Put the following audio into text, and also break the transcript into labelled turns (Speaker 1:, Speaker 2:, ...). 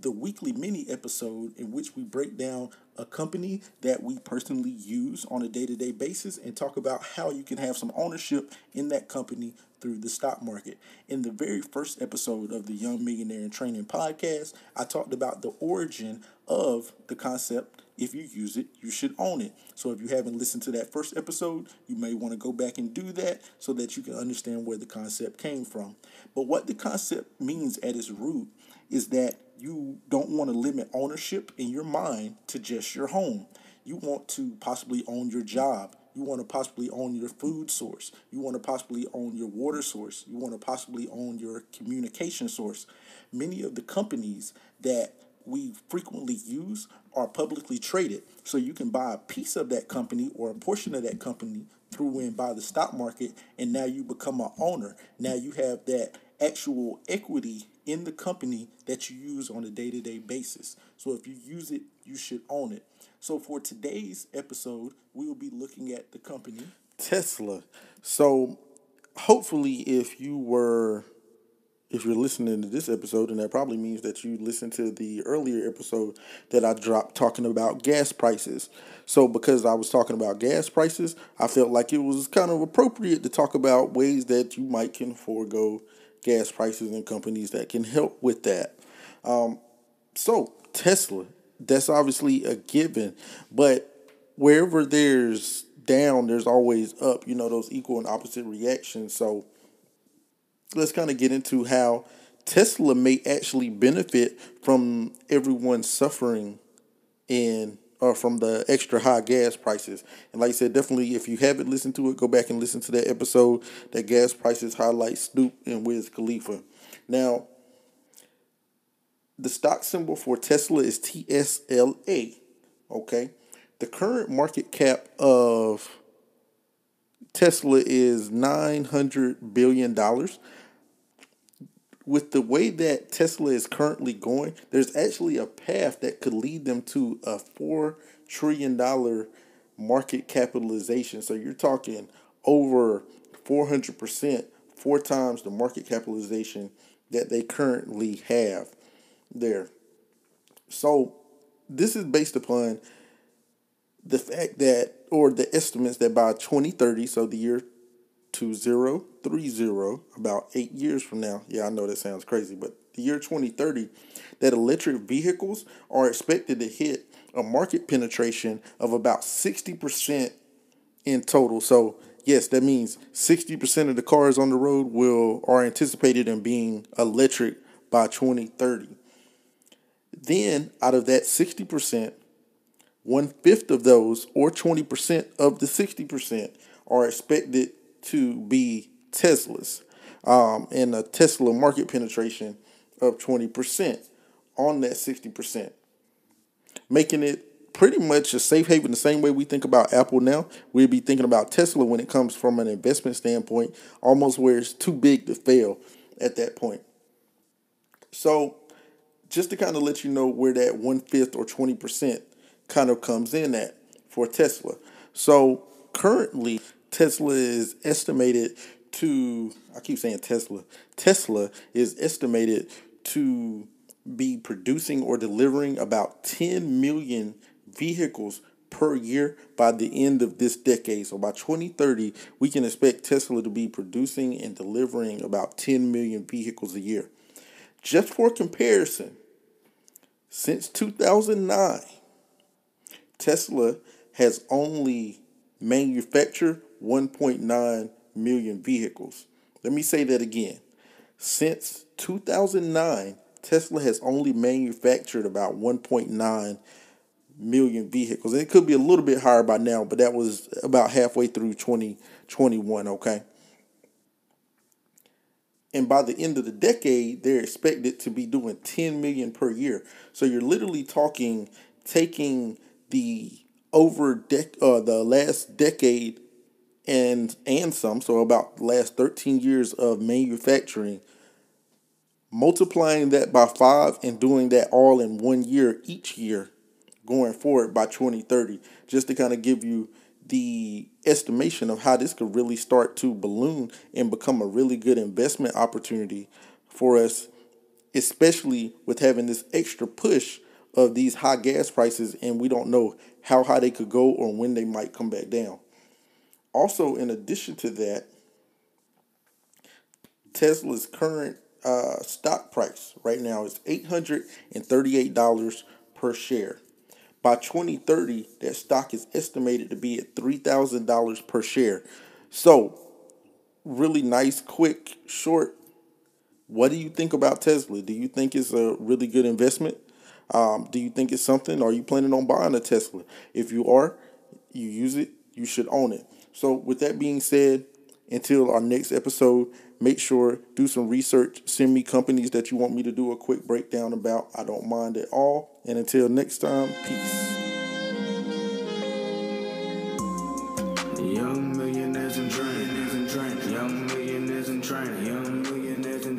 Speaker 1: the weekly mini episode in which we break down a company that we personally use on a day to day basis and talk about how you can have some ownership in that company through the stock market. In the very first episode of the Young Millionaire in Training podcast, I talked about the origin of the concept if you use it, you should own it. So if you haven't listened to that first episode, you may want to go back and do that so that you can understand where the concept came from. But what the concept means at its root is that you don't want to limit ownership in your mind to just your home. You want to possibly own your job. You want to possibly own your food source. You want to possibly own your water source. You want to possibly own your communication source. Many of the companies that we frequently use are publicly traded. So you can buy a piece of that company or a portion of that company through and buy the stock market, and now you become an owner. Now you have that actual equity in the company that you use on a day to day basis. So if you use it, you should own it. So for today's episode, we will be looking at the company
Speaker 2: Tesla. So hopefully, if you were if you're listening to this episode, and that probably means that you listened to the earlier episode that I dropped talking about gas prices. So, because I was talking about gas prices, I felt like it was kind of appropriate to talk about ways that you might can forego gas prices and companies that can help with that. Um, so, Tesla, that's obviously a given, but wherever there's down, there's always up, you know, those equal and opposite reactions. So, let's kind of get into how Tesla may actually benefit from everyone suffering in or from the extra high gas prices. And like I said, definitely if you haven't listened to it, go back and listen to that episode that gas prices highlight Snoop and Wiz Khalifa. Now, the stock symbol for Tesla is TSLA. Okay. The current market cap of Tesla is $900 billion with the way that Tesla is currently going, there's actually a path that could lead them to a $4 trillion market capitalization. So you're talking over 400%, four times the market capitalization that they currently have there. So this is based upon the fact that, or the estimates that by 2030, so the year 2030, about eight years from now. Yeah, I know that sounds crazy, but the year 2030, that electric vehicles are expected to hit a market penetration of about 60% in total. So, yes, that means 60% of the cars on the road will are anticipated in being electric by 2030. Then, out of that 60%, one fifth of those, or 20% of the 60%, are expected to be Teslas um, and a Tesla market penetration of 20% on that 60%, making it pretty much a safe haven the same way we think about Apple now. We'd be thinking about Tesla when it comes from an investment standpoint, almost where it's too big to fail at that point. So, just to kind of let you know where that one fifth or 20% kind of comes in at for Tesla. So, currently, Tesla is estimated to, I keep saying Tesla, Tesla is estimated to be producing or delivering about 10 million vehicles per year by the end of this decade. So by 2030, we can expect Tesla to be producing and delivering about 10 million vehicles a year. Just for comparison, since 2009, Tesla has only manufactured 1.9 million vehicles. Let me say that again. Since 2009, Tesla has only manufactured about 1.9 million vehicles. It could be a little bit higher by now, but that was about halfway through 2021, okay? And by the end of the decade, they're expected to be doing 10 million per year. So you're literally talking taking the over dec- uh, the last decade and and some, so about the last 13 years of manufacturing, multiplying that by five and doing that all in one year each year going forward by 2030, just to kind of give you the estimation of how this could really start to balloon and become a really good investment opportunity for us, especially with having this extra push of these high gas prices and we don't know how high they could go or when they might come back down. Also, in addition to that, Tesla's current uh, stock price right now is $838 per share. By 2030, that stock is estimated to be at $3,000 per share. So, really nice, quick, short. What do you think about Tesla? Do you think it's a really good investment? Um, do you think it's something? Are you planning on buying a Tesla? If you are, you use it, you should own it. So, with that being said, until our next episode, make sure do some research. Send me companies that you want me to do a quick breakdown about. I don't mind at all. And until next time, peace. Young millionaires and training. Young millionaires and training. Young millionaires and